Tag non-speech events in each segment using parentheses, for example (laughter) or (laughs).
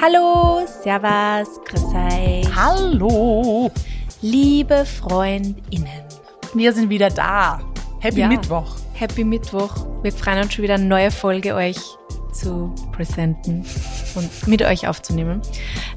Hallo, Servus, grüß euch. Hallo, Liebe FreundInnen. wir sind wieder da. Happy Ja. Mittwoch. Happy Mittwoch. Wir freuen uns schon wieder eine neue Folge euch zu präsenten und mit euch aufzunehmen.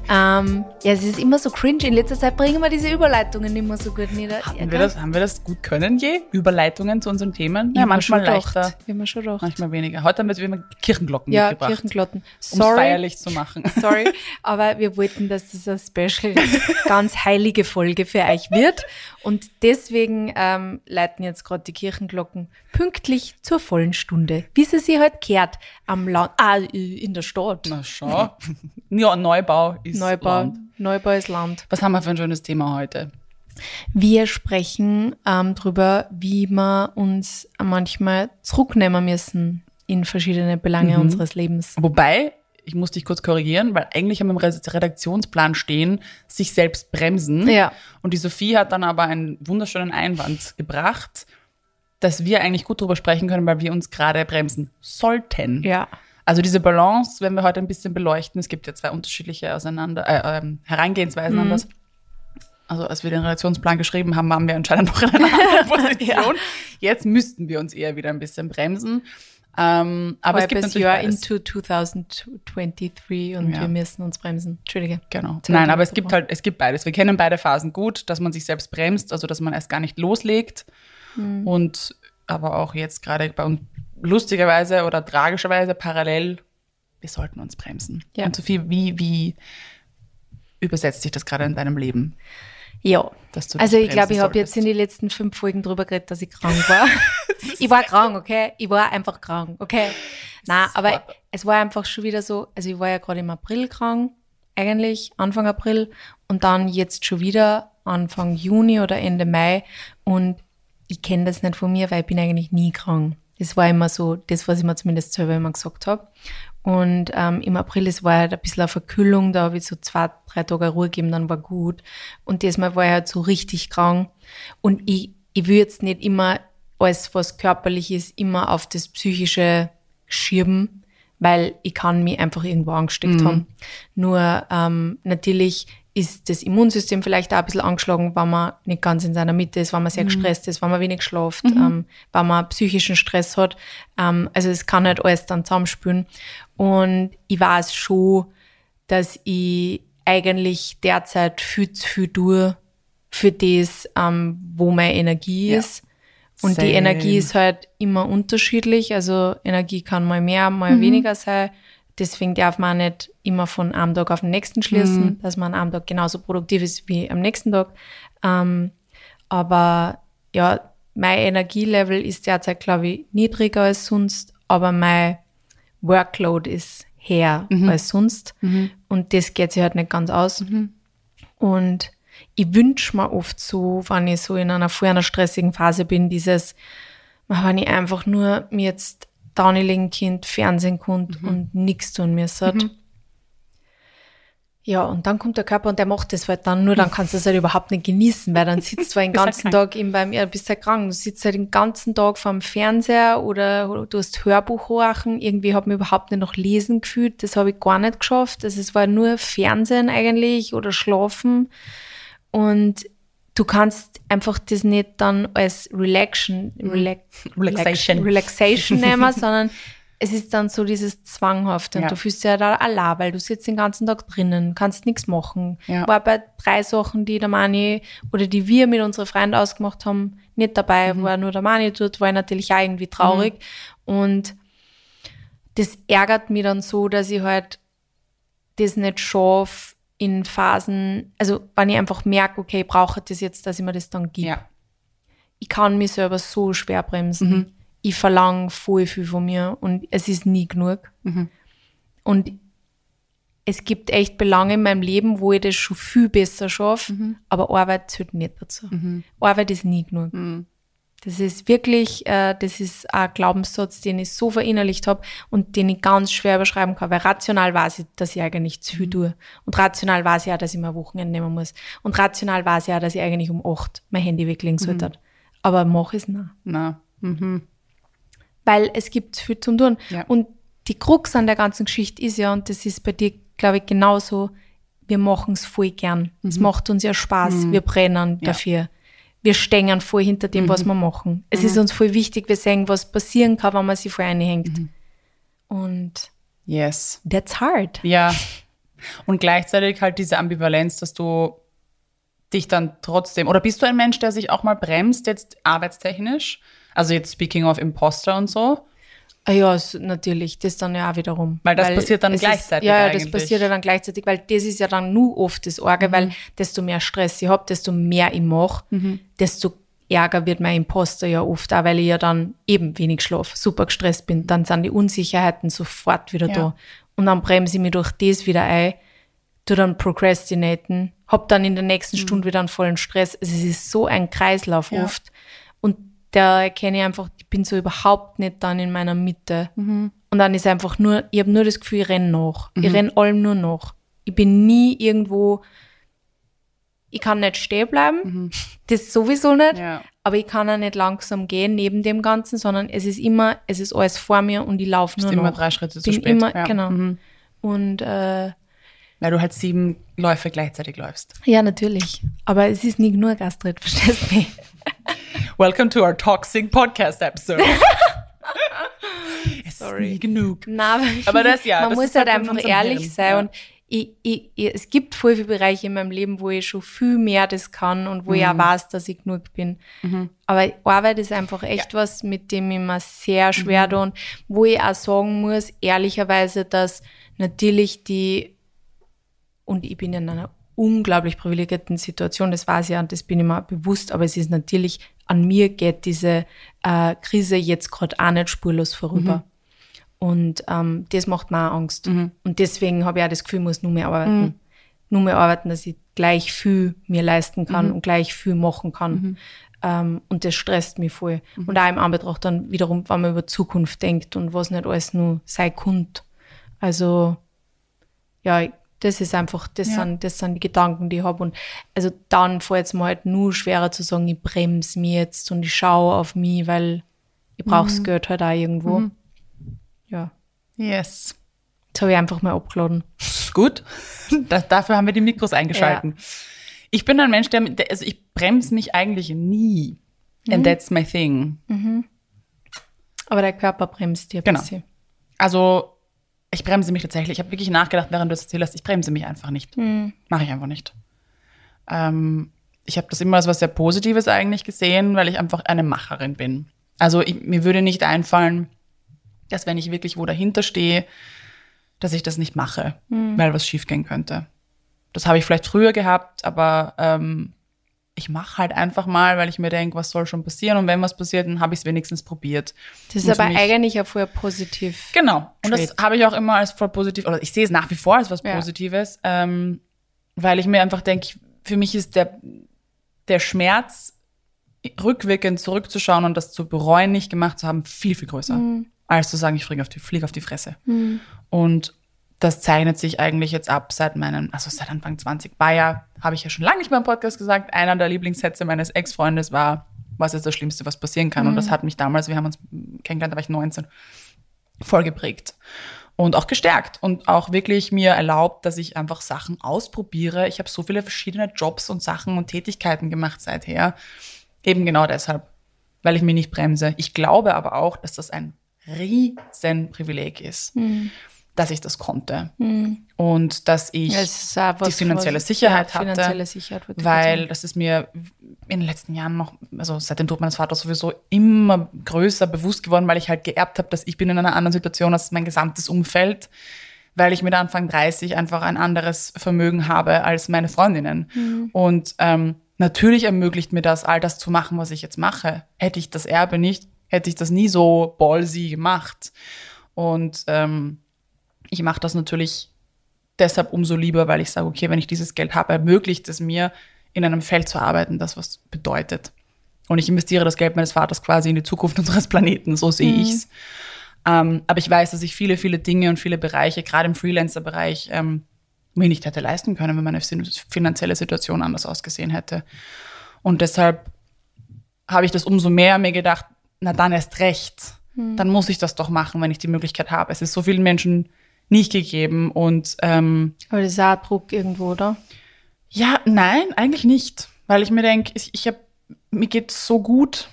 Ähm, ja, es ist immer so cringe. In letzter Zeit bringen wir diese Überleitungen immer so gut nieder. Haben wir, das, haben wir das gut können je? Überleitungen zu unseren Themen? Ja, manchmal manchmal leichter, wir schon gedacht. manchmal weniger. Heute haben wir wieder Kirchenglocken Ja, mitgebracht, Kirchenglotten. um es Sorry, feierlich zu machen. (laughs) sorry, aber wir wollten, dass das eine special, (laughs) ganz heilige Folge für euch wird. Und deswegen ähm, leiten jetzt gerade die Kirchenglocken pünktlich zur vollen Stunde, wie sie sie halt kehrt am Land, ah, in der Stadt. Na schau. (laughs) ja, Neubau ist Neubau, Land. Neubau ist Land. Was haben wir für ein schönes Thema heute? Wir sprechen ähm, darüber, wie wir uns manchmal zurücknehmen müssen in verschiedene Belange Mhm. unseres Lebens. Wobei, ich muss dich kurz korrigieren, weil eigentlich haben wir im Re- Redaktionsplan stehen, sich selbst bremsen. Ja. Und die Sophie hat dann aber einen wunderschönen Einwand gebracht, dass wir eigentlich gut darüber sprechen können, weil wir uns gerade bremsen sollten. Ja. Also diese Balance werden wir heute ein bisschen beleuchten. Es gibt ja zwei unterschiedliche Auseinander äh, ähm, Herangehensweisen an das. Also als wir den Redaktionsplan geschrieben haben, waren wir anscheinend noch in einer (laughs) anderen Position. Jetzt müssten wir uns eher wieder ein bisschen bremsen. Ähm, aber es gibt natürlich Jahr beides. into 2023 und Ja. wir müssen uns bremsen. Entschuldige. Genau. Nein, aber es gibt halt, es gibt beides. Wir kennen beide Phasen gut, dass man sich selbst bremst, also dass man erst gar nicht loslegt. Hm. Und aber auch jetzt gerade bei uns lustigerweise oder tragischerweise parallel, wir sollten uns bremsen. Ja. Und Sophie, wie, wie übersetzt sich das gerade in deinem Leben? Ja. Also ich glaube, ich habe jetzt in den letzten fünf Folgen drüber geredet, dass ich krank war. (laughs) ich war krank, okay? Ich war einfach krank, okay? Nein, aber war- es war einfach schon wieder so, also ich war ja gerade im April krank, eigentlich Anfang April und dann jetzt schon wieder Anfang Juni oder Ende Mai und ich kenne das nicht von mir, weil ich bin eigentlich nie krank. Das war immer so, das, was ich mir zumindest selber immer gesagt habe. Und ähm, im April, es war halt ein bisschen eine Verkühlung, da habe ich so zwei, drei Tage Ruhe gegeben, dann war gut. Und diesmal war ich halt so richtig krank. Und ich, ich will jetzt nicht immer alles, was körperlich ist, immer auf das Psychische schieben, weil ich kann mich einfach irgendwo angesteckt haben. Nur ähm, natürlich ist das Immunsystem vielleicht auch ein bisschen angeschlagen, wenn man nicht ganz in seiner Mitte ist, wenn man sehr gestresst ist, wenn man wenig schlaft, ähm, wenn man psychischen Stress hat. Ähm, also es kann halt alles dann zusammenspülen. Und ich weiß schon, dass ich eigentlich derzeit viel zu viel tue für das, ähm, wo meine Energie Ja. ist. Und Same. die Energie ist halt immer unterschiedlich. Also Energie kann mal mehr, mal weniger sein. Deswegen darf man nicht immer von einem Tag auf den nächsten schließen, dass man an einem Tag genauso produktiv ist wie am nächsten Tag. Ähm, aber ja, mein Energielevel ist derzeit, glaube ich, niedriger als sonst, aber mein Workload ist höher als sonst. Und das geht sich halt nicht ganz aus. Und ich wünsche mir oft so, wenn ich so in einer vor einer stressigen Phase bin, dieses, wenn ich einfach nur mir jetzt down legen Kind Fernsehen konnte und nichts tun müsste. Ja, und dann kommt der Körper und der macht das halt dann, nur dann kannst du es halt überhaupt nicht genießen, weil dann sitzt du (laughs) den ganzen Tag eben beim, ja, bist halt krank, du sitzt halt den ganzen Tag vorm Fernseher oder du hast Hörbuch horchen, irgendwie habe ich überhaupt nicht noch lesen gefühlt, das habe ich gar nicht geschafft, also es war nur Fernsehen eigentlich oder Schlafen. Und du kannst einfach das nicht dann als Relaxation, Relax, Relaxation. Relaxation nehmen, (laughs) sondern es ist dann so dieses Zwanghafte und Ja. du fühlst dich ja da allein, weil du sitzt den ganzen Tag drinnen, kannst nichts machen. Ja. War bei drei Sachen, die der Mani oder die wir mit unseren Freunden ausgemacht haben, nicht dabei, Mhm. war nur der Mani dort, war ich natürlich auch irgendwie traurig und das ärgert mich dann so, dass ich halt das nicht schaffe in Phasen, also wenn ich einfach merke, okay, ich brauche das jetzt, dass ich mir das dann gebe Ja. ich kann mich selber so schwer bremsen. Mhm. Ich verlange voll viel von mir und es ist nie genug. Mhm. Und es gibt echt Belange in meinem Leben, wo ich das schon viel besser schaffe, Mhm. aber Arbeit zählt nicht dazu. Arbeit ist nie genug. Das ist wirklich, äh, das ist ein Glaubenssatz, den ich so verinnerlicht habe und den ich ganz schwer beschreiben kann, weil rational weiß ich, dass ich eigentlich zu viel tue. Und rational weiß ich auch, dass ich mir Wochenende nehmen muss. Und rational weiß ich auch, dass ich eigentlich um acht mein Handy weglegen sollte. Aber mache ich es nicht. Na. Mhm. Weil es gibt viel zum tun. Ja. Und die Krux an der ganzen Geschichte ist ja, und das ist bei dir glaube ich, genauso, wir machen es voll gern. Es macht uns ja Spaß. Wir brennen Ja. dafür. Wir stehen voll hinter dem, was wir machen. Es ist uns voll wichtig, wir sehen, was passieren kann, wenn man sich voll einhängt. Und Yes. that's hard. Ja. Und gleichzeitig halt diese Ambivalenz, dass du dich dann trotzdem, oder bist du ein Mensch, der sich auch mal bremst, jetzt arbeitstechnisch? Also jetzt speaking of Imposter und so. Ah ja, natürlich, das dann ja auch wiederum. Weil das passiert dann gleichzeitig Ist, ja, ja, das. Mhm. passiert ja dann gleichzeitig, weil das ist ja dann nur oft das Orge, weil desto mehr Stress ich habe, desto mehr ich mache, Mhm. desto ärger wird mein Imposter ja oft auch, weil ich ja dann eben wenig schlaf, super gestresst bin. Dann sind die Unsicherheiten sofort wieder Ja. da. Und dann bremse ich mich durch das wieder ein, tu dann procrastinaten, hab dann in der nächsten Stunde wieder einen vollen Stress. Also es ist so ein Kreislauf Mhm. Ja. oft. Da erkenne ich einfach, ich bin so überhaupt nicht dann in meiner Mitte. Mhm. Und dann ist einfach nur, ich habe nur das Gefühl, ich renne nach. Ich renne allem nur nach. Ich bin nie irgendwo, ich kann nicht stehen bleiben, das sowieso nicht, Mhm. Ja. aber ich kann auch nicht langsam gehen neben dem Ganzen, sondern es ist immer, es ist alles vor mir und ich laufe nur Bist immer noch. drei Schritte zu bin spät. immer, ja. genau. Mhm. Und äh, Weil du halt sieben Läufe gleichzeitig läufst. ja, natürlich. Aber es ist nicht nur Gastrit, (laughs) verstehst du mich? Welcome to our toxic podcast episode. es Sorry. ist nie genug. Na, aber, Aber das ja, man das muss halt halt in einfach ehrlich Hirn, sein. ja. Und ich, ich, ich, es gibt voll viele Bereiche in meinem Leben, wo ich schon viel mehr das kann und wo ich Mhm. auch weiß, dass ich genug bin. Aber Arbeit ist einfach echt was, mit dem ich mir sehr Mhm. schwer tue und wo ich auch sagen muss, ehrlicherweise, dass natürlich die, und ich bin in einer unglaublich privilegierten Situation, das weiß ich ja und das bin ich mir bewusst, aber es ist natürlich, an mir geht diese äh, Krise jetzt gerade auch nicht spurlos vorüber. Mhm. Und ähm, das macht mir auch Angst. Und deswegen habe ich auch das Gefühl, ich muss nur mehr arbeiten. Mhm. Nur mehr arbeiten, dass ich gleich viel mir leisten kann Mhm. und gleich viel machen kann. Ähm, und das stresst mich voll. Mhm. Und auch im Anbetracht dann wiederum, wenn man über Zukunft denkt und was nicht alles nur sein kann. Also, ja, ich- das ist einfach, das, Ja. sind, das sind die Gedanken, die ich habe. Und also dann fällt es mir halt nur schwerer zu sagen, ich bremse mich jetzt und ich schaue auf mich, weil ich brauche das Geld halt auch irgendwo. Ja, Yes. jetzt habe ich einfach mal abgeladen. Gut. (laughs) Das, dafür haben wir die Mikros eingeschalten. Ich bin ein Mensch, der, der also ich bremse mich eigentlich nie. Mhm. And that's my thing. Aber der Körper bremst dir ein Genau. bisschen. Also, ich bremse mich tatsächlich. Ich habe wirklich nachgedacht, während du es erzählt hast, ich bremse mich einfach nicht. Mhm. Mache ich einfach nicht. Ähm, ich habe das immer als was sehr Positives eigentlich gesehen, weil ich einfach eine Macherin bin. Also ich, mir würde nicht einfallen, dass wenn ich wirklich wo dahinter stehe, dass ich das nicht mache, weil was schiefgehen könnte. Das habe ich vielleicht früher gehabt, aber ähm, ich mache halt einfach mal, weil ich mir denke, was soll schon passieren? Und wenn was passiert, dann habe ich es wenigstens probiert. Das ist Und aber eigentlich auch vorher positiv. Genau. Und das Trait. habe ich auch immer als voll positiv, oder ich sehe es nach wie vor als was Ja. Positives, ähm, weil ich mir einfach denke, für mich ist der, der Schmerz, rückwirkend zurückzuschauen und das zu bereuen, nicht gemacht zu haben, viel, viel größer. Als zu sagen, ich fliege auf die, fliege auf die Fresse. Und das zeichnet sich eigentlich jetzt ab seit meinen, also seit Anfang 20. Bayer, habe ich ja schon lange nicht mehr im Podcast gesagt, einer der Lieblingssätze meines Ex-Freundes war, was ist das Schlimmste, was passieren kann? Und das hat mich damals, wir haben uns kennengelernt, da war ich 19, voll geprägt und auch gestärkt und auch wirklich mir erlaubt, dass ich einfach Sachen ausprobiere. Ich habe so viele verschiedene Jobs und Sachen und Tätigkeiten gemacht seither. Eben genau deshalb, weil ich mich nicht bremse. Ich glaube aber auch, dass das ein riesen Privileg ist, dass ich das konnte und dass ich die finanzielle was- Sicherheit ja, hatte, finanzielle Sicherheit weil das ist mir in den letzten Jahren noch, also seit dem Tod meines Vaters sowieso immer größer bewusst geworden, weil ich halt geerbt habe, dass ich bin in einer anderen Situation als mein gesamtes Umfeld, weil ich mit Anfang 30 einfach ein anderes Vermögen habe als meine Freundinnen. Und ähm, natürlich ermöglicht mir das, all das zu machen, was ich jetzt mache. Hätte ich das Erbe nicht, hätte ich das nie so ballsy gemacht. Und ähm, ich mache das natürlich deshalb umso lieber, weil ich sage, okay, wenn ich dieses Geld habe, ermöglicht es mir, in einem Feld zu arbeiten, das was bedeutet. Und ich investiere das Geld meines Vaters quasi in die Zukunft (laughs) unseres Planeten, so sehe ich's. Ähm, aber ich weiß, dass ich viele, viele Dinge und viele Bereiche, gerade im Freelancer-Bereich, ähm, mir nicht hätte leisten können, wenn meine fin- finanzielle Situation anders ausgesehen hätte. Und deshalb habe ich das umso mehr mir gedacht, na dann erst recht. Dann muss ich das doch machen, wenn ich die Möglichkeit habe. Es ist so vielen Menschen nicht gegeben. Und ähm, Aber das ist auch Druck irgendwo, oder? ja, nein, eigentlich nicht. Weil ich mir denke, ich, ich hab, mir geht so gut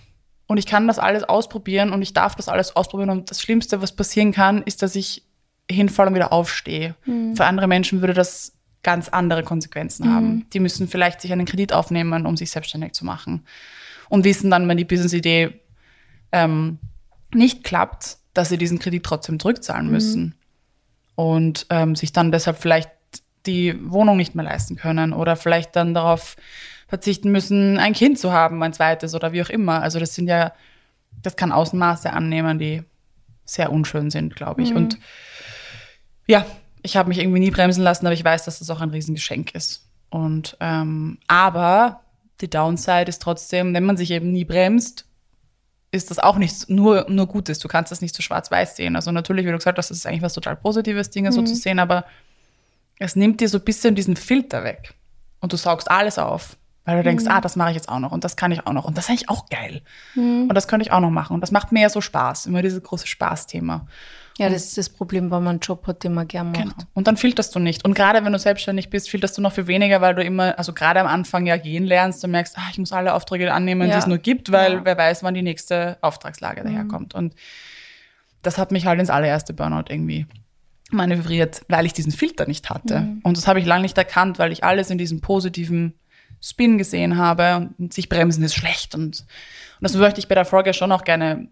und ich kann das alles ausprobieren und ich darf das alles ausprobieren. Und das Schlimmste, was passieren kann, ist, dass ich hinfalle und wieder aufstehe. Für andere Menschen würde das ganz andere Konsequenzen haben. Die müssen vielleicht sich einen Kredit aufnehmen, um sich selbstständig zu machen. Und wissen dann, wenn die Business-Idee ähm, nicht klappt, dass sie diesen Kredit trotzdem zurückzahlen müssen. Und ähm, sich dann deshalb vielleicht die Wohnung nicht mehr leisten können oder vielleicht dann darauf verzichten müssen, ein Kind zu haben, ein zweites oder wie auch immer. Also das sind ja, das kann Außenmaße annehmen, die sehr unschön sind, glaube ich. Und ja, ich habe mich irgendwie nie bremsen lassen, aber ich weiß, dass das auch ein Riesengeschenk ist. Und ähm, aber die Downside ist trotzdem, wenn man sich eben nie bremst, ist das auch nicht nur, nur Gutes. Du kannst das nicht so schwarz-weiß sehen. Also natürlich, wie du gesagt hast, das ist eigentlich was total Positives, Dinge so zu sehen, aber es nimmt dir so ein bisschen diesen Filter weg. Und du saugst alles auf. Weil du denkst, ah, das mache ich jetzt auch noch und das kann ich auch noch. Und das ist eigentlich auch geil. Und das könnte ich auch noch machen. Und das macht mir ja so Spaß. Immer dieses große Spaßthema. Ja, das ist das Problem, wenn man einen Job hat, den man gern macht. Genau. Und dann filterst du nicht. Und gerade wenn du selbstständig bist, filterst du noch viel weniger, weil du immer, also gerade am Anfang ja gehen lernst und merkst, ah, ich muss alle Aufträge annehmen, Ja. die es nur gibt, weil Ja. wer weiß, wann die nächste Auftragslage daherkommt. Und das hat mich halt ins allererste Burnout irgendwie manövriert, weil ich diesen Filter nicht hatte. Und das habe ich lange nicht erkannt, weil ich alles in diesem positiven Spin gesehen habe und sich bremsen ist schlecht. Und, und das möchte ich bei der Folge schon auch gerne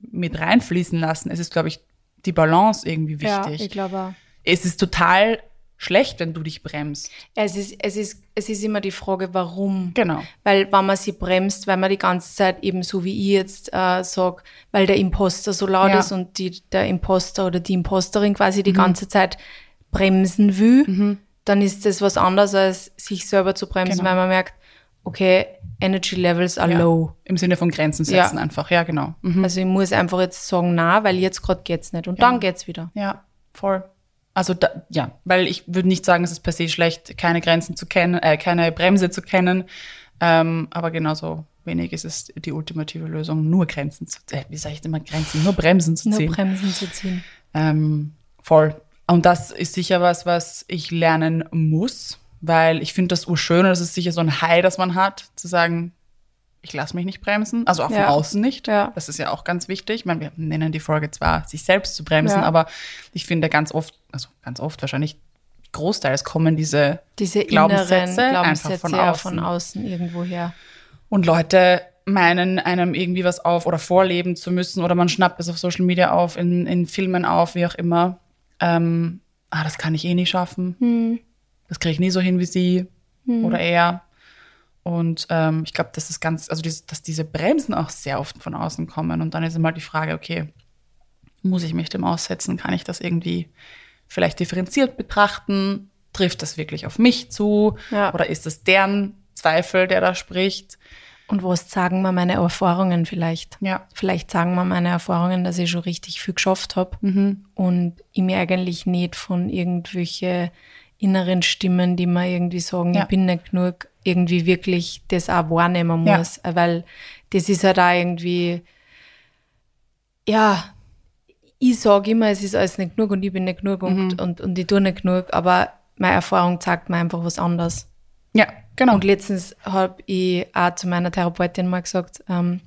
mit reinfließen lassen. Es ist, glaube ich, die Balance irgendwie Ja, wichtig ich glaube es ist total schlecht, wenn du dich bremst. Es ist, es, ist, es ist immer die Frage, warum. Genau. Weil wenn man sie bremst, weil man die ganze Zeit eben so wie ich jetzt äh, sag, weil der Imposter so laut Ja. ist und die, der Imposter oder die Imposterin quasi die ganze Zeit bremsen will, dann ist das was anderes, als sich selber zu bremsen, Genau. weil man merkt, okay, Energy Levels are Ja. low. Im Sinne von Grenzen Ja. setzen einfach. Ja, genau. Mhm. Also ich muss einfach jetzt sagen, na, weil jetzt gerade geht's nicht. Und dann geht's wieder. Ja, voll. Also da, ja, weil ich würde nicht sagen, es ist per se schlecht, keine Grenzen zu kennen, äh, keine Bremse zu kennen. Ähm, aber genauso wenig ist es die ultimative Lösung, nur Grenzen zu äh, wie sage ich immer Grenzen, nur Bremsen zu Nur ziehen. Bremsen zu ziehen. Ähm, voll. Und das ist sicher was, was ich lernen muss, weil ich finde das urschön und das ist sicher so ein High, das man hat, zu sagen, ich lasse mich nicht bremsen, also auch von Ja. außen nicht. Ja. Das ist ja auch ganz wichtig. Ich meine, wir nennen die Folge zwar, sich selbst zu bremsen, Ja. aber ich finde ganz oft, also ganz oft wahrscheinlich großteils kommen diese Diese Glaubenssätze inneren einfach Glaubenssätze von außen. von außen irgendwo her. und Leute meinen, einem irgendwie was auf oder vorleben zu müssen oder man schnappt es auf Social Media auf, in, in Filmen auf, wie auch immer. Ähm, ah, das kann ich eh nicht schaffen. Das kriege ich nie so hin wie sie oder er. Und ähm, ich glaube, das ist ganz, also dieses, dass diese Bremsen auch sehr oft von außen kommen. Und dann ist immer die Frage, okay, muss ich mich dem aussetzen? Kann ich das irgendwie vielleicht differenziert betrachten? Trifft das wirklich auf mich zu? Ja. Oder ist es deren Zweifel, der da spricht? Und was sagen mir meine Erfahrungen vielleicht? Ja. Vielleicht sagen mir meine Erfahrungen, dass ich schon richtig viel geschafft habe Mhm. und ich mir eigentlich nicht von irgendwelche inneren Stimmen, die mir irgendwie sagen, Ja. ich bin nicht genug, irgendwie wirklich das auch wahrnehmen Ja. muss. Weil das ist halt auch irgendwie, ja, ich sage immer, es ist alles nicht genug und ich bin nicht genug Mhm. und, und, und ich tue nicht genug, aber meine Erfahrung zeigt mir einfach was anderes. Ja, genau. Und letztens habe ich auch zu meiner Therapeutin mal gesagt, ähm,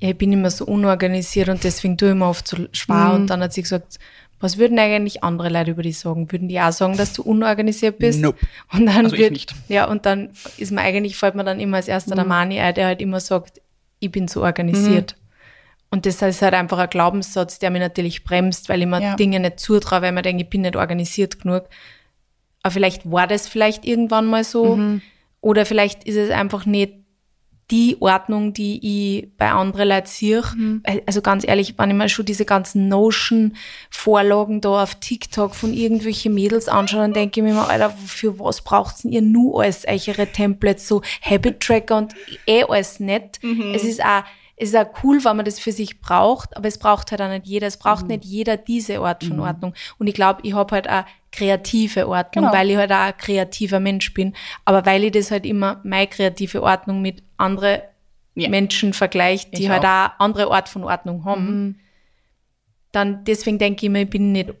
ja, ich bin immer so unorganisiert und deswegen tue ich mir oft so schwer. Und dann hat sie gesagt, was würden eigentlich andere Leute über dich sagen? Würden die auch sagen, dass du unorganisiert bist? Nope. Und dann Also wird, nicht. Ja, und dann ist mir eigentlich, fällt mir dann immer als erster der Mani ein, der halt immer sagt, ich bin so organisiert. Und das ist halt einfach ein Glaubenssatz, der mich natürlich bremst, weil ich mir Ja. Dinge nicht zutraue, weil ich mir denke, ich bin nicht organisiert genug. Aber vielleicht war das vielleicht irgendwann mal so. Oder vielleicht ist es einfach nicht die Ordnung, die ich bei anderen Leuten sehe. Also ganz ehrlich, wenn ich mir schon diese ganzen Notion-Vorlagen da auf TikTok von irgendwelchen Mädels anschaue, dann denke ich mir immer, Alter, für was braucht's denn ihr nur alles eure Templates, so Habit-Tracker und eh alles nicht. Es ist auch es ist auch cool, wenn man das für sich braucht, aber es braucht halt auch nicht jeder. Es braucht nicht jeder diese Art von Ordnung. Und ich glaube, ich habe halt auch kreative Ordnung, Genau. weil ich halt auch ein kreativer Mensch bin. Aber weil ich das halt immer meine kreative Ordnung mit anderen Ja. Menschen vergleicht, die Ich halt auch. auch andere Art von Ordnung haben, dann deswegen denke ich mir, ich bin nicht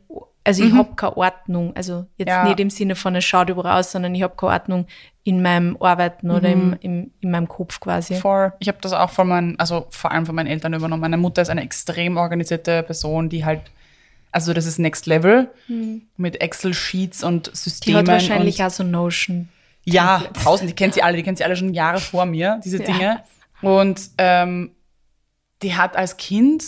also ich hab keine Ordnung. Also jetzt Ja. nicht im Sinne von, es schaut überall aus, sondern ich hab keine Ordnung in meinem Arbeiten oder im, im, in meinem Kopf quasi. Voll. Ich habe das auch von meinen, also vor allem von meinen Eltern übernommen. Meine Mutter ist eine extrem organisierte Person, die halt, also das ist Next Level mit Excel-Sheets und Die Systemen. hat wahrscheinlich auch so Notion. Ja, tausend, die kennt sie alle, die kennt sie alle schon Jahre vor mir, diese Ja. Dinge. Und ähm, die hat als Kind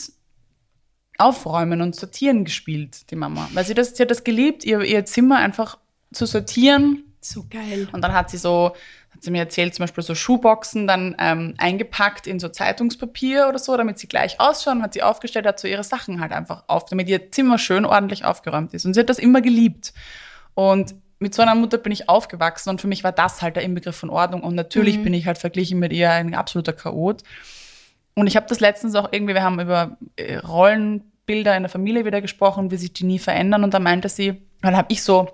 Aufräumen und Sortieren gespielt, die Mama. Weil sie das, sie hat das geliebt, ihr, ihr Zimmer einfach zu sortieren. So geil. Und dann hat sie so, hat sie mir erzählt, zum Beispiel so Schuhboxen dann ähm, eingepackt in so Zeitungspapier oder so, damit sie gleich ausschauen, hat sie aufgestellt, hat so ihre Sachen halt einfach auf, damit ihr Zimmer schön ordentlich aufgeräumt ist. Und sie hat das immer geliebt. Und mit so einer Mutter bin ich aufgewachsen und für mich war das halt der Inbegriff von Ordnung. Und natürlich bin ich halt verglichen mit ihr ein absoluter Chaot. Und ich habe das letztens auch irgendwie, wir haben über äh, Rollenbilder in der Familie wieder gesprochen, wie sich die nie verändern. Und da meinte sie, dann habe ich so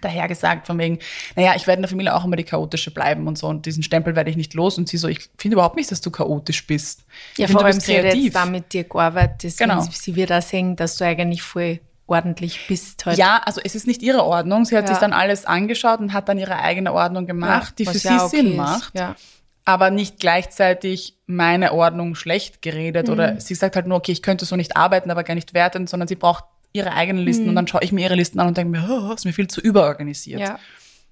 daher gesagt, von wegen, naja, ich werde in der Familie auch immer die chaotische bleiben und so. Und diesen Stempel werde ich nicht los. Und sie so, ich finde überhaupt nicht, dass du chaotisch bist. Ja, ich vor finde, allem sie hat kreativ. jetzt da mit dir gearbeitet, Genau. sie wird auch sehen, dass du eigentlich voll ordentlich bist halt. Ja, also es ist nicht ihre Ordnung. Sie hat Ja. sich dann alles angeschaut und hat dann ihre eigene Ordnung gemacht, die was für ja sie okay Sinn ist. macht. Ja. Aber nicht gleichzeitig meine Ordnung schlecht geredet Mhm. oder sie sagt halt nur, okay, ich könnte so nicht arbeiten, aber gar nicht werten, sondern sie braucht ihre eigenen Listen Mhm. und dann schaue ich mir ihre Listen an und denke mir, oh, ist mir viel zu überorganisiert. ja.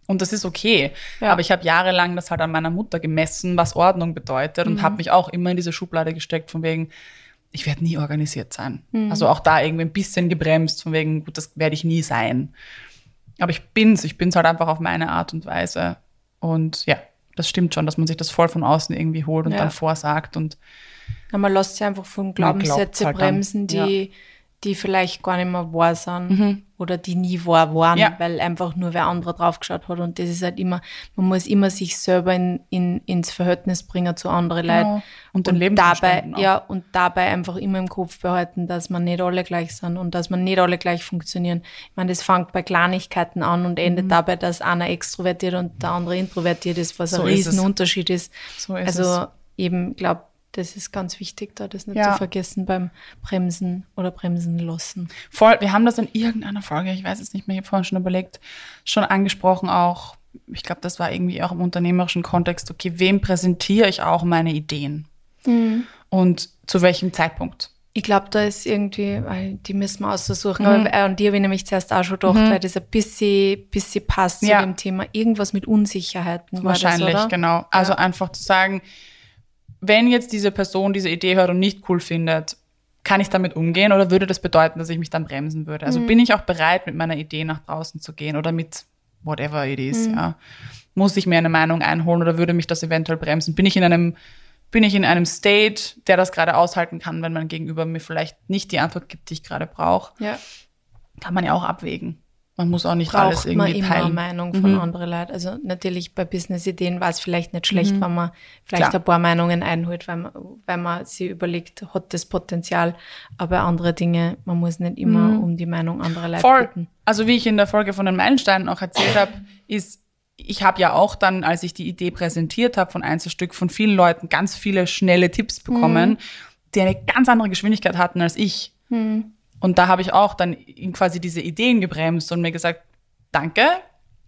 Und das ist okay. Ja. Aber ich habe jahrelang das halt an meiner Mutter gemessen, was Ordnung bedeutet und Mhm. habe mich auch immer in diese Schublade gesteckt, von wegen, ich werde nie organisiert sein. Mhm. Also auch da irgendwie ein bisschen gebremst, von wegen, gut, das werde ich nie sein. Aber ich bin's, ich bin's halt einfach auf meine Art und Weise. Und ja, das stimmt schon, dass man sich das voll von außen irgendwie holt und Ja. dann vorsagt und Ja, man lässt sich einfach von Glaubenssätze halt bremsen, die, die vielleicht gar nicht mehr wahr sind Mhm. oder die nie wahr waren, Ja. weil einfach nur wer andere draufgeschaut hat. Und das ist halt immer, man muss immer sich selber in, in, ins Verhältnis bringen zu anderen Genau. Leuten. Und den dabei, Lebensumständen auch. ja, und dabei einfach immer im Kopf behalten, dass man nicht alle gleich sind und dass man nicht alle gleich funktionieren. Ich meine, das fängt bei Kleinigkeiten an und Mhm. endet dabei, dass einer extrovertiert und der andere introvertiert ist, was So ein ist es. Riesenunterschied ist. so ist Also es. eben, glaube das ist ganz wichtig, da das nicht Ja. zu vergessen beim Bremsen oder Bremsen lassen. Voll, wir haben das in irgendeiner Folge, ich weiß es nicht mehr, ich habe vorhin schon überlegt, schon angesprochen auch. Ich glaube, das war irgendwie auch im unternehmerischen Kontext, okay, wem präsentiere ich auch meine Ideen? Und zu welchem Zeitpunkt? Ich glaube, da ist irgendwie, weil die müssen wir aussuchen, Mhm. aber an die habe ich nämlich zuerst auch schon gedacht, weil das ein bisschen, bisschen passt Ja. zu dem Thema. Irgendwas mit Unsicherheiten war Wahrscheinlich, das, oder? genau. Also einfach zu sagen, wenn jetzt diese Person diese Idee hört und nicht cool findet, kann ich damit umgehen oder würde das bedeuten, dass ich mich dann bremsen würde? Also bin ich auch bereit, mit meiner Idee nach draußen zu gehen oder mit whatever it is, ja? Muss ich mir eine Meinung einholen oder würde mich das eventuell bremsen? Bin ich in einem, bin ich in einem State, der das gerade aushalten kann, wenn mein Gegenüber mir vielleicht nicht die Antwort gibt, die ich gerade brauche? Ja. Kann man ja auch abwägen. Man muss auch nicht alles Braucht man irgendwie immer eine teilen. Meinung von anderen Leuten. Also natürlich bei Business-Ideen war es vielleicht nicht schlecht, wenn man vielleicht Klar. ein paar Meinungen einholt, weil man, weil man sich überlegt, hat das Potenzial. Aber andere Dinge, man muss nicht immer um die Meinung anderer Leute Voll. bitten. Also wie ich in der Folge von den Meilensteinen auch erzählt habe, ist, ich habe ja auch dann, als ich die Idee präsentiert habe von Einzelstück, von vielen Leuten ganz viele schnelle Tipps bekommen, die eine ganz andere Geschwindigkeit hatten als ich. Und da habe ich auch dann in quasi diese Ideen gebremst und mir gesagt, danke,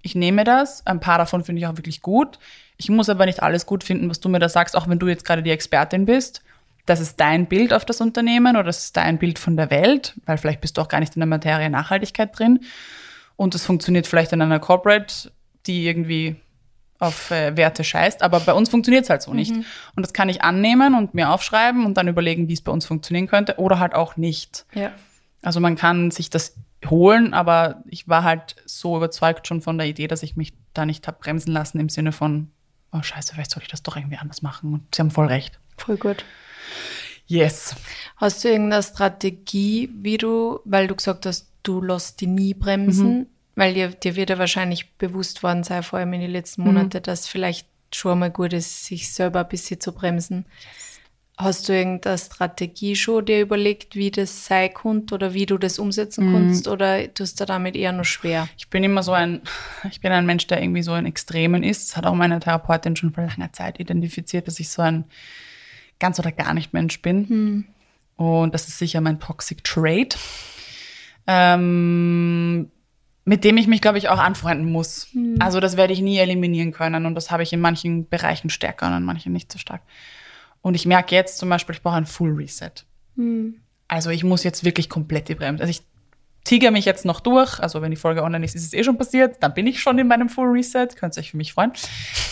ich nehme das. Ein paar davon finde ich auch wirklich gut. Ich muss aber nicht alles gut finden, was du mir da sagst, auch wenn du jetzt gerade die Expertin bist. Das ist dein Bild auf das Unternehmen oder das ist dein Bild von der Welt, weil vielleicht bist du auch gar nicht in der Materie Nachhaltigkeit drin. Und es funktioniert vielleicht in einer Corporate, die irgendwie auf äh, Werte scheißt, aber bei uns funktioniert es halt so nicht. Und das kann ich annehmen und mir aufschreiben und dann überlegen, wie es bei uns funktionieren könnte oder halt auch nicht. Ja. Also man kann sich das holen, aber ich war halt so überzeugt schon von der Idee, dass ich mich da nicht hab bremsen lassen im Sinne von, oh scheiße, vielleicht soll ich das doch irgendwie anders machen. Und sie haben voll recht. Voll gut. Yes. Hast du irgendeine Strategie, wie du, weil du gesagt hast, du lässt die nie bremsen, Mhm. weil dir, dir wird ja wahrscheinlich bewusst worden sein, vor allem in den letzten Mhm. Monaten, dass vielleicht schon mal gut ist, sich selber ein bisschen zu bremsen. Hast du irgendeine Strategie schon dir überlegt, wie das sein könnte oder wie du das umsetzen Mhm. kannst oder tust du damit eher nur schwer? Ich bin immer so ein, ich bin ein Mensch, der irgendwie so in Extremen ist. Das hat auch meine Therapeutin schon vor langer Zeit identifiziert, dass ich so ein ganz oder gar nicht Mensch bin. Und das ist sicher mein Toxic Trait. ähm, mit dem ich mich, glaube ich, auch anfreunden muss. Mhm. Also das werde ich nie eliminieren können und das habe ich in manchen Bereichen stärker und in manchen nicht so stark. Und ich merke jetzt zum Beispiel, ich brauche ein Full Reset. Mhm. Also ich muss jetzt wirklich komplett die Bremse. Also ich tigere mich jetzt noch durch. Also wenn die Folge online ist, ist es eh schon passiert. Dann bin ich schon in meinem Full Reset. Könnt ihr euch für mich freuen. (laughs)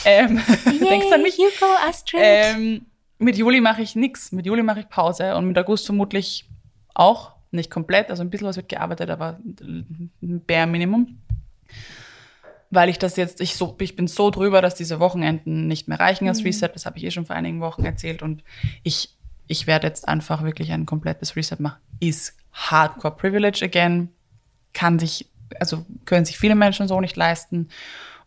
Ähm, denkst an mich. You go, Astrid. Ähm, mit Juli mache ich nichts. Mit Juli mache ich Pause und mit August vermutlich auch. Nicht komplett, also ein bisschen was wird gearbeitet, aber ein bare Minimum. Weil ich das jetzt, ich, so, ich bin so drüber, dass diese Wochenenden nicht mehr reichen als Reset. Das habe ich eh schon vor einigen Wochen erzählt. Und ich, ich werde jetzt einfach wirklich ein komplettes Reset machen. Ist Hardcore Privilege again. Kann sich, also können sich viele Menschen so nicht leisten.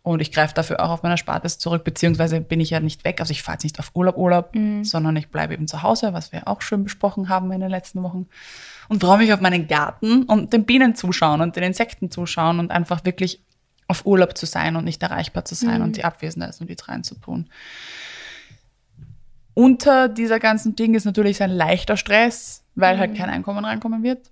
Und ich greife dafür auch auf meine Erspartes zurück, beziehungsweise bin ich ja nicht weg. Also ich fahre jetzt nicht auf Urlaub, Urlaub, sondern ich bleibe eben zu Hause, was wir auch schon besprochen haben in den letzten Wochen. Und freue mich auf meinen Garten und den Bienen zuschauen und den Insekten zuschauen und einfach wirklich auf Urlaub zu sein und nicht erreichbar zu sein und die Abwesenheitsnotiz reinzutun. Unter dieser ganzen Ding ist natürlich ein leichter Stress, weil halt kein Einkommen reinkommen wird.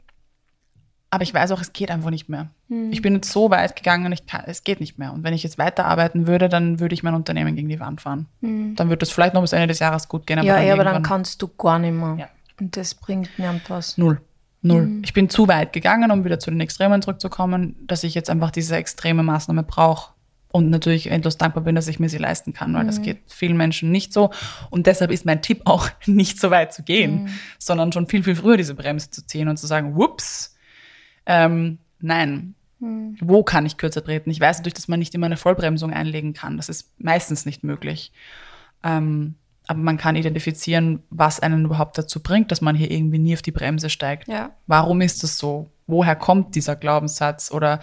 Aber ich weiß auch, es geht einfach nicht mehr. Ich bin jetzt so weit gegangen, ich kann, es geht nicht mehr. Und wenn ich jetzt weiterarbeiten würde, dann würde ich mein Unternehmen gegen die Wand fahren. Dann wird es vielleicht noch bis Ende des Jahres gut gehen. ja, ja, aber dann kannst du gar nicht mehr. Ja. Und das bringt mir was. Null. Null. Ich bin zu weit gegangen, um wieder zu den Extremen zurückzukommen, dass ich jetzt einfach diese extreme Maßnahme brauche. Und natürlich endlos dankbar bin, dass ich mir sie leisten kann, weil das geht vielen Menschen nicht so. Und deshalb ist mein Tipp auch, (laughs) nicht so weit zu gehen, sondern schon viel, viel früher diese Bremse zu ziehen und zu sagen, whoops, ähm, nein, wo kann ich kürzer treten? Ich weiß natürlich, dass man nicht immer eine Vollbremsung einlegen kann. Das ist meistens nicht möglich. Ähm, aber man kann identifizieren, was einen überhaupt dazu bringt, dass man hier irgendwie nie auf die Bremse steigt. Ja. Warum ist das so? Woher kommt dieser Glaubenssatz? Oder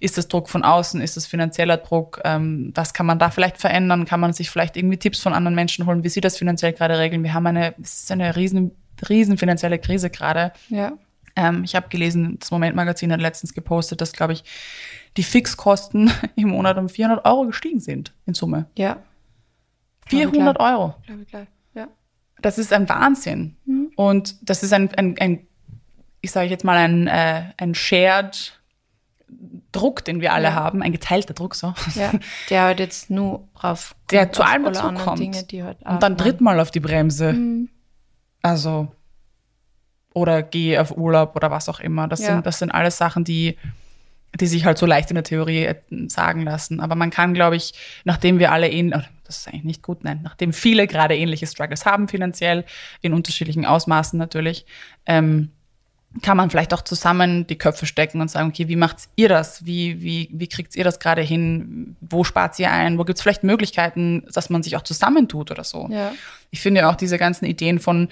ist das Druck von außen? Ist das finanzieller Druck? Ähm, was kann man da vielleicht verändern? Kann man sich vielleicht irgendwie Tipps von anderen Menschen holen, wie sie das finanziell gerade regeln? Wir haben eine, es ist eine riesen, riesen finanzielle Krise gerade. Ja. Ähm, ich habe gelesen, das Moment-Magazin hat letztens gepostet, dass, glaube ich, die Fixkosten (laughs) im Monat um 400 Euro gestiegen sind in Summe. Ja. 400 klar. Euro. Glaube ich gleich. Ja. Das ist ein Wahnsinn. Und das ist ein, ein, ein ich sage jetzt mal, ein, äh, ein shared Druck, den wir alle Ja. haben, ein geteilter Druck, so. ja. Der halt jetzt nur drauf Der kommt zu auf allem alle dazu anderen kommt. Dinge, die halt Und dann tritt mal auf die Bremse. Also, oder geh auf Urlaub oder was auch immer. Das, Ja. sind, das sind alles Sachen, die, die sich halt so leicht in der Theorie äh, sagen lassen. Aber man kann, glaube ich, nachdem wir alle ähn- oder das ist eigentlich nicht gut, nein, nachdem viele gerade ähnliche Struggles haben finanziell, in unterschiedlichen Ausmaßen natürlich, ähm, kann man vielleicht auch zusammen die Köpfe stecken und sagen, okay, wie macht ihr das? Wie, wie, wie kriegt ihr das gerade hin? Wo spart ihr ein? Wo gibt es vielleicht Möglichkeiten, dass man sich auch zusammentut oder so? Ja. Ich finde ja auch diese ganzen Ideen von,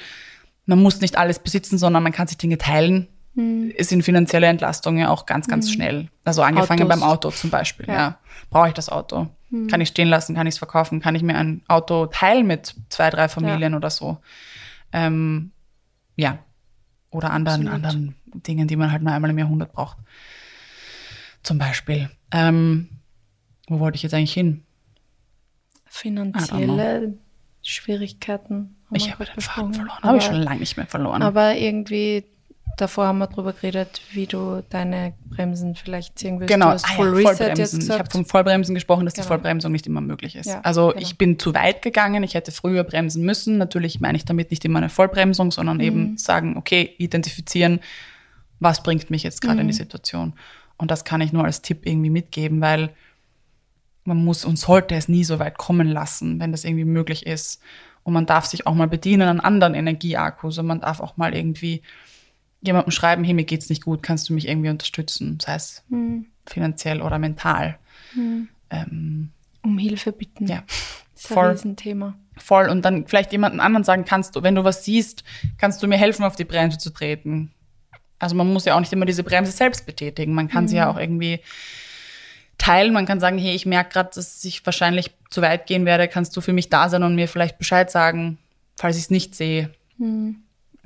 man muss nicht alles besitzen, sondern man kann sich Dinge teilen, sind finanzielle Entlastungen ja auch ganz, ganz schnell. Also angefangen Autos. beim Auto zum Beispiel. Ja. Ja. Brauche ich das Auto? Kann ich stehen lassen? Kann ich es verkaufen? Kann ich mir ein Auto teilen mit zwei, drei Familien oder so? Ähm, ja. Oder anderen, Absolut. anderen Dingen, die man halt nur einmal im Jahrhundert braucht. Zum Beispiel. Ähm, wo wollte ich jetzt eigentlich hin? Finanzielle Schwierigkeiten. Ich habe den Faden verloren. Habe ich schon lange nicht mehr verloren. Aber irgendwie, davor haben wir drüber geredet, wie du deine Bremsen vielleicht ziehen willst. Genau, Du hast ah ja, Full Reset jetzt Vollbremsen. Ich habe vom Vollbremsen gesprochen, dass die Genau. Vollbremsung nicht immer möglich ist. Ja, also genau. ich bin zu weit gegangen, ich hätte früher bremsen müssen. Natürlich meine ich damit nicht immer eine Vollbremsung, sondern Mhm. eben sagen, okay, identifizieren, was bringt mich jetzt gerade in die Mhm. Situation. Und das kann ich nur als Tipp irgendwie mitgeben, weil man muss und sollte es nie so weit kommen lassen, wenn das irgendwie möglich ist. Und man darf sich auch mal bedienen an anderen Energieakkus und man darf auch mal irgendwie jemandem schreiben, hey, mir geht's nicht gut, kannst du mich irgendwie unterstützen? Sei es Mhm. finanziell oder mental. Ähm, um Hilfe bitten. ja, Das ist ein voll. Riesenthema. voll. Und dann vielleicht jemanden anderen sagen, kannst du, wenn du was siehst, kannst du mir helfen, auf die Bremse zu treten. Also man muss ja auch nicht immer diese Bremse selbst betätigen. Man kann sie ja auch irgendwie teilen. Man kann sagen, hey, ich merke gerade, dass ich wahrscheinlich zu weit gehen werde. Kannst du für mich da sein und mir vielleicht Bescheid sagen, falls ich es nicht sehe?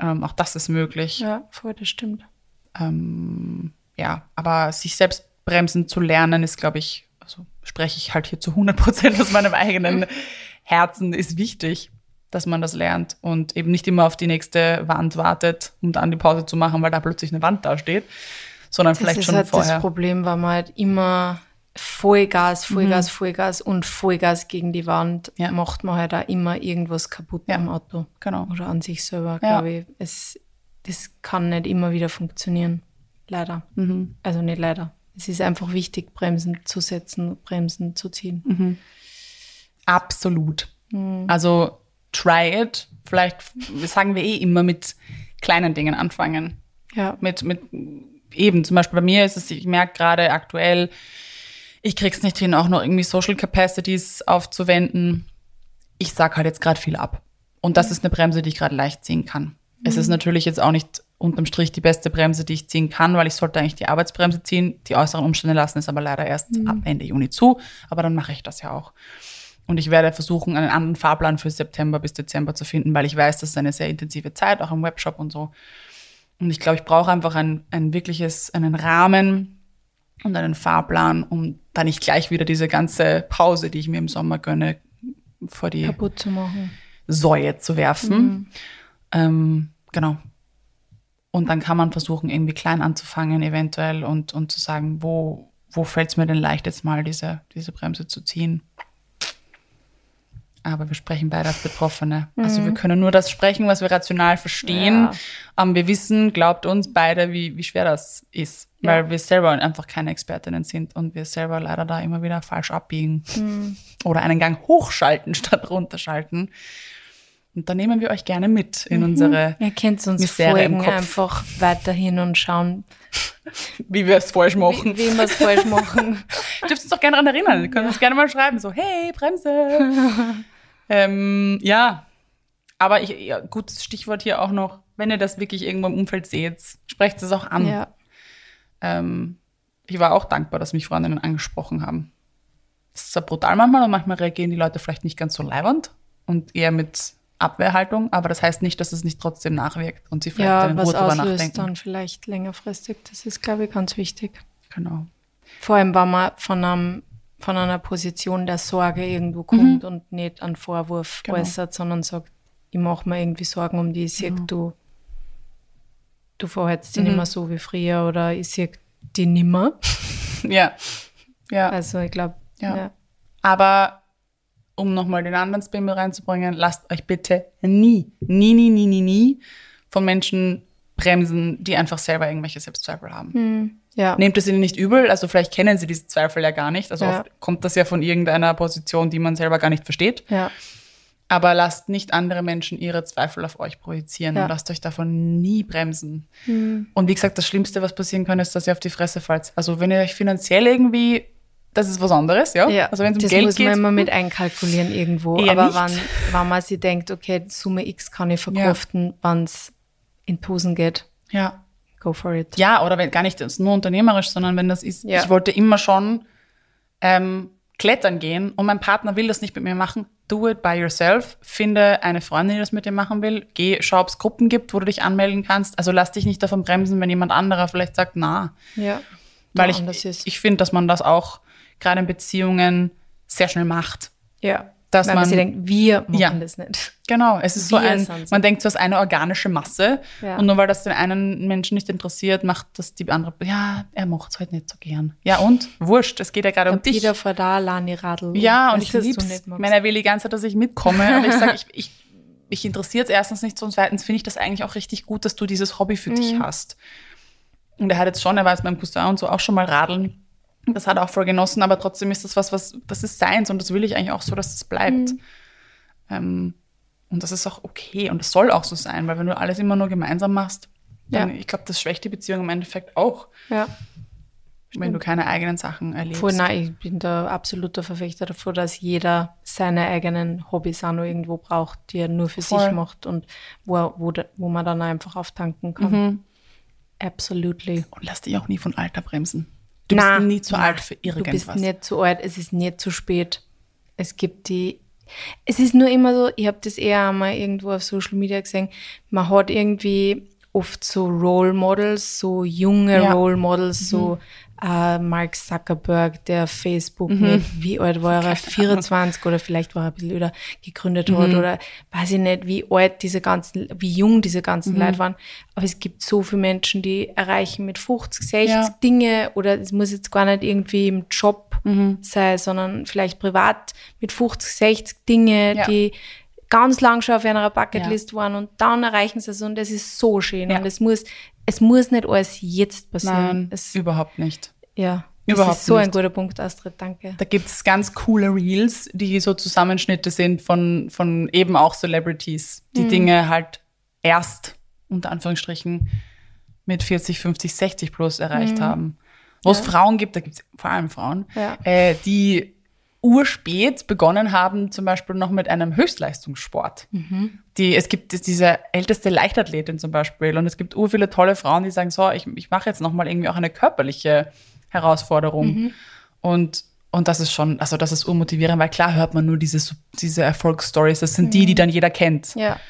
Ähm, auch das ist möglich. Ja, voll, das stimmt. Ähm, ja, aber sich selbst bremsen zu lernen, ist, glaube ich, also spreche ich halt hier zu 100 Prozent aus meinem eigenen (laughs) Herzen, ist wichtig, dass man das lernt und eben nicht immer auf die nächste Wand wartet, um dann die Pause zu machen, weil da plötzlich eine Wand dasteht, sondern Das vielleicht schon halt vorher. das Problem, weil man halt immer Vollgas, Vollgas, Mhm. Vollgas und Vollgas gegen die Wand Ja. macht man halt auch immer irgendwas kaputt Ja. am Auto. Genau. Oder an sich selber, glaube ich. Es, das kann nicht immer wieder funktionieren. Leider. Mhm. Also nicht leider. Es ist einfach wichtig, Bremsen zu setzen, Bremsen zu ziehen. Mhm. Absolut. Mhm. Also try it. Vielleicht sagen wir eh immer mit kleinen Dingen anfangen. Ja. Mit, mit eben, zum Beispiel bei mir ist es, ich merke gerade aktuell, ich krieg's nicht hin, auch noch irgendwie Social Capacities aufzuwenden. Ich sag halt jetzt gerade viel ab. Und das ist eine Bremse, die ich gerade leicht ziehen kann. Es ist natürlich jetzt auch nicht unterm Strich die beste Bremse, die ich ziehen kann, weil ich sollte eigentlich die Arbeitsbremse ziehen. Die äußeren Umstände lassen es aber leider erst ab Ende Juni zu. Aber dann mache ich das ja auch. Und ich werde versuchen, einen anderen Fahrplan für September bis Dezember zu finden, weil ich weiß, das ist eine sehr intensive Zeit, auch im Webshop und so. Und ich glaube, ich brauche einfach ein, ein wirkliches, einen Rahmen und einen Fahrplan, um da nicht gleich wieder diese ganze Pause, die ich mir im Sommer gönne, vor die Kaputt zu machen. Säue zu werfen. Ähm, genau. Und dann kann man versuchen, irgendwie klein anzufangen, eventuell, und, und zu sagen, wo, wo fällt es mir denn leicht, jetzt mal diese, diese Bremse zu ziehen. Aber wir sprechen beide als Betroffene. Also wir können nur das sprechen, was wir rational verstehen. Ja. Aber wir wissen, glaubt uns beide, wie, wie schwer das ist. Ja. Weil wir selber einfach keine Expertinnen sind und wir selber leider da immer wieder falsch abbiegen. (laughs) Oder einen Gang hochschalten (laughs) statt runterschalten. Und da nehmen wir euch gerne mit in unsere, Ihr könnt uns Misere folgen, einfach weiterhin und schauen, (laughs) wie wir es falsch machen. wie, wie wir es falsch machen. Dürft uns doch gerne daran erinnern. Ihr könnt uns gerne mal schreiben, so, hey, Bremse. ähm, ja, aber ich, ja, gutes Stichwort hier auch noch, wenn ihr das wirklich irgendwo im Umfeld seht, sprecht es auch an. ja. Ähm, ich war auch dankbar, dass mich Freundinnen angesprochen haben. Das ist zwar brutal manchmal und manchmal reagieren die Leute vielleicht nicht ganz so leibernd und eher mit Abwehrhaltung, aber das heißt nicht, dass es nicht trotzdem nachwirkt und sie vielleicht ja, in Ruhe drüber nachdenken. dann vielleicht längerfristig. Das ist, glaube ich, ganz wichtig. Genau. Vor allem, wenn man von, einem, von einer Position der Sorge irgendwo kommt und nicht einen Vorwurf Genau. äußert, sondern sagt, ich mache mir irgendwie Sorgen um die, ich sehe, du, du verhältst dich nicht mehr so wie früher oder ich sehe die nimmer. (laughs) Ja. Ja. Also ich glaube, Ja. ja. Aber um nochmal den anderen Spin reinzubringen, lasst euch bitte nie, nie, nie, nie, nie, nie von Menschen bremsen, die einfach selber irgendwelche Selbstzweifel haben. ja. Nehmt es ihnen nicht übel, also vielleicht kennen sie diese Zweifel ja gar nicht. Also Ja. oft kommt das ja von irgendeiner Position, die man selber gar nicht versteht. ja. Aber lasst nicht andere Menschen ihre Zweifel auf euch projizieren Ja. und lasst euch davon nie bremsen. Und wie gesagt, das Schlimmste, was passieren kann, ist, dass ihr auf die Fresse fallt. Also wenn ihr euch finanziell irgendwie, das ist was anderes, ja? Ja, Also wenn es um das Geld muss geht. man immer mit einkalkulieren irgendwo. Eher Aber nicht. wenn, wenn man sich denkt, okay, Summe X kann ich verkraften, wenn es in Tusen geht, ja. go for it. Ja, oder wenn gar nicht das nur unternehmerisch, sondern wenn das ist, Ja. ich wollte immer schon ähm, klettern gehen und mein Partner will das nicht mit mir machen, do it by yourself. Finde eine Freundin, die das mit dir machen will. Geh, schau, ob es Gruppen gibt, wo du dich anmelden kannst. Also lass dich nicht davon bremsen, wenn jemand anderer vielleicht sagt, na. Ja. Weil ich, ich finde, dass man das auch gerade in Beziehungen sehr schnell macht. Ja. Dass Weil man man- denkt, wir machen Ja. das nicht. Genau, es ist so Wir ein, sind's. man denkt, so ist eine organische Masse Ja. und nur weil das den einen Menschen nicht interessiert, macht das die andere, ja, er macht es halt nicht so gern. Ja und? Wurscht, es geht ja gerade um dich. Wieder vor da, Lani Radl. Ja, und ich lieb's. nicht Ich magst. meine, er will die ganze Zeit, dass ich mitkomme, aber ich sage, ich, ich, ich interessiert es erstens nicht so und zweitens finde ich das eigentlich auch richtig gut, dass du dieses Hobby für dich Mhm. hast. Und er hat jetzt schon, er war jetzt beim Cousin und so auch schon mal radeln. Das hat er auch voll genossen, aber trotzdem ist das was, was, das ist seins und das will ich eigentlich auch so, dass es bleibt. Mhm. Ähm, und das ist auch okay und das soll auch so sein, weil wenn du alles immer nur gemeinsam machst, dann, Ja. ich glaube, das schwächt die Beziehung im Endeffekt auch, Ja. wenn du keine eigenen Sachen erlebst. Voll, nein, ich bin da absoluter Verfechter davor, dass jeder seine eigenen Hobbys auch noch irgendwo braucht, die er nur für Voll. sich macht und wo, wo, wo man dann einfach auftanken kann. Mhm. Absolutely. Und lass dich auch nie von Alter bremsen. Du Na, bist nie zu na, alt für Du bist irgendwas. nicht zu alt, es ist nicht zu spät. Es gibt die. Es ist nur immer so, ich habe das eher einmal irgendwo auf Social Media gesehen, man hat irgendwie oft so Role Models, so junge Ja. Role Models, so äh, Mark Zuckerberg, der Facebook mit, wie alt war er, (laughs) 24 oder vielleicht war er ein bisschen öder, gegründet hat oder weiß ich nicht, wie alt diese ganzen, wie jung diese ganzen Leute waren. Aber es gibt so viele Menschen, die erreichen mit 50, 60 Ja. Dinge oder es muss jetzt gar nicht irgendwie im Job sein, sondern vielleicht privat mit 50, 60 Dinge, Ja. die ganz lang schon auf einer Bucketlist waren und dann erreichen sie es und das ist so schön Ja. und es muss, es muss nicht alles jetzt passieren. Nein, es, überhaupt nicht. ja, das überhaupt ist so ein nicht. guter Punkt, Astrid, danke. Da gibt es ganz coole Reels, die so Zusammenschnitte sind von, von eben auch Celebrities, die Dinge halt erst, unter Anführungsstrichen, mit 40, 50, 60 plus erreicht haben. Wo es Frauen gibt, da gibt es vor allem Frauen, Ja. äh, die urspät begonnen haben, zum Beispiel noch mit einem Höchstleistungssport. Die, es gibt diese älteste Leichtathletin zum Beispiel und es gibt ur viele tolle Frauen, die sagen, so, ich, ich mache jetzt nochmal irgendwie auch eine körperliche Herausforderung. Und, und das ist schon, also das ist urmotivierend, weil klar hört man nur diese, diese Erfolgsstories, das sind die, die dann jeder kennt. Ja,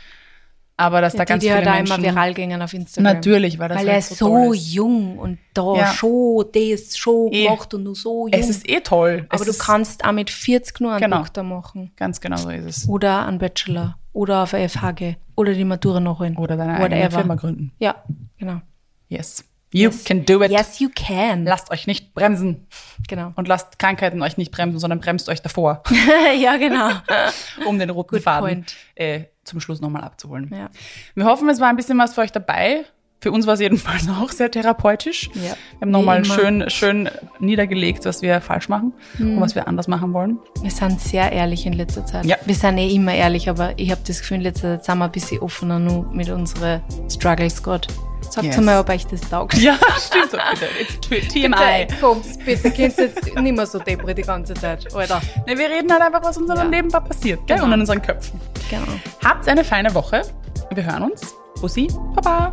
Aber dass da die, ganz die viele halt auch Menschen... immer viral gingen auf Instagram. Natürlich, weil das Weil halt er ist so, toll ist. jung und da Ja. schon das schon Eh. gemacht und du so jung. Es ist eh toll. Aber es du kannst auch mit 40 nur einen Genau. Doktor machen. Ganz genau so ist es. Oder einen Bachelor. Oder auf eine FH oder die Matura nachholen. Oder deine eigene. Firma gründen. Ja, genau. Yes. You Yes. can do it. Yes, you can. Lasst euch nicht bremsen. Genau. Und lasst Krankheiten euch nicht bremsen, sondern bremst euch davor, (laughs) ja, genau. (laughs) um den roten Good Faden äh, zum Schluss nochmal abzuholen. Ja. Wir hoffen, es war ein bisschen was für euch dabei. Für uns war es jedenfalls (laughs) auch sehr therapeutisch. Ja. Wir haben nochmal schön, schön niedergelegt, was wir falsch machen und was wir anders machen wollen. Wir sind sehr ehrlich in letzter Zeit. Ja. Wir sind eh immer ehrlich, aber ich habe das Gefühl, in letzter Zeit sind wir ein bisschen offener nur mit unseren Struggles gerade. Sagt Yes. mal, ob euch das taugt. Ja, (laughs) stimmt so. Bitte. It's t- TMI. Bitte, kommt, bitte, könnt jetzt nicht mehr so depri die ganze Zeit, Alter. Ne, wir reden halt einfach, was in unserem Ja. Leben passiert, gell? Genau. Und in unseren Köpfen. Genau. Habt eine feine Woche. Wir hören uns. Bussi, Baba.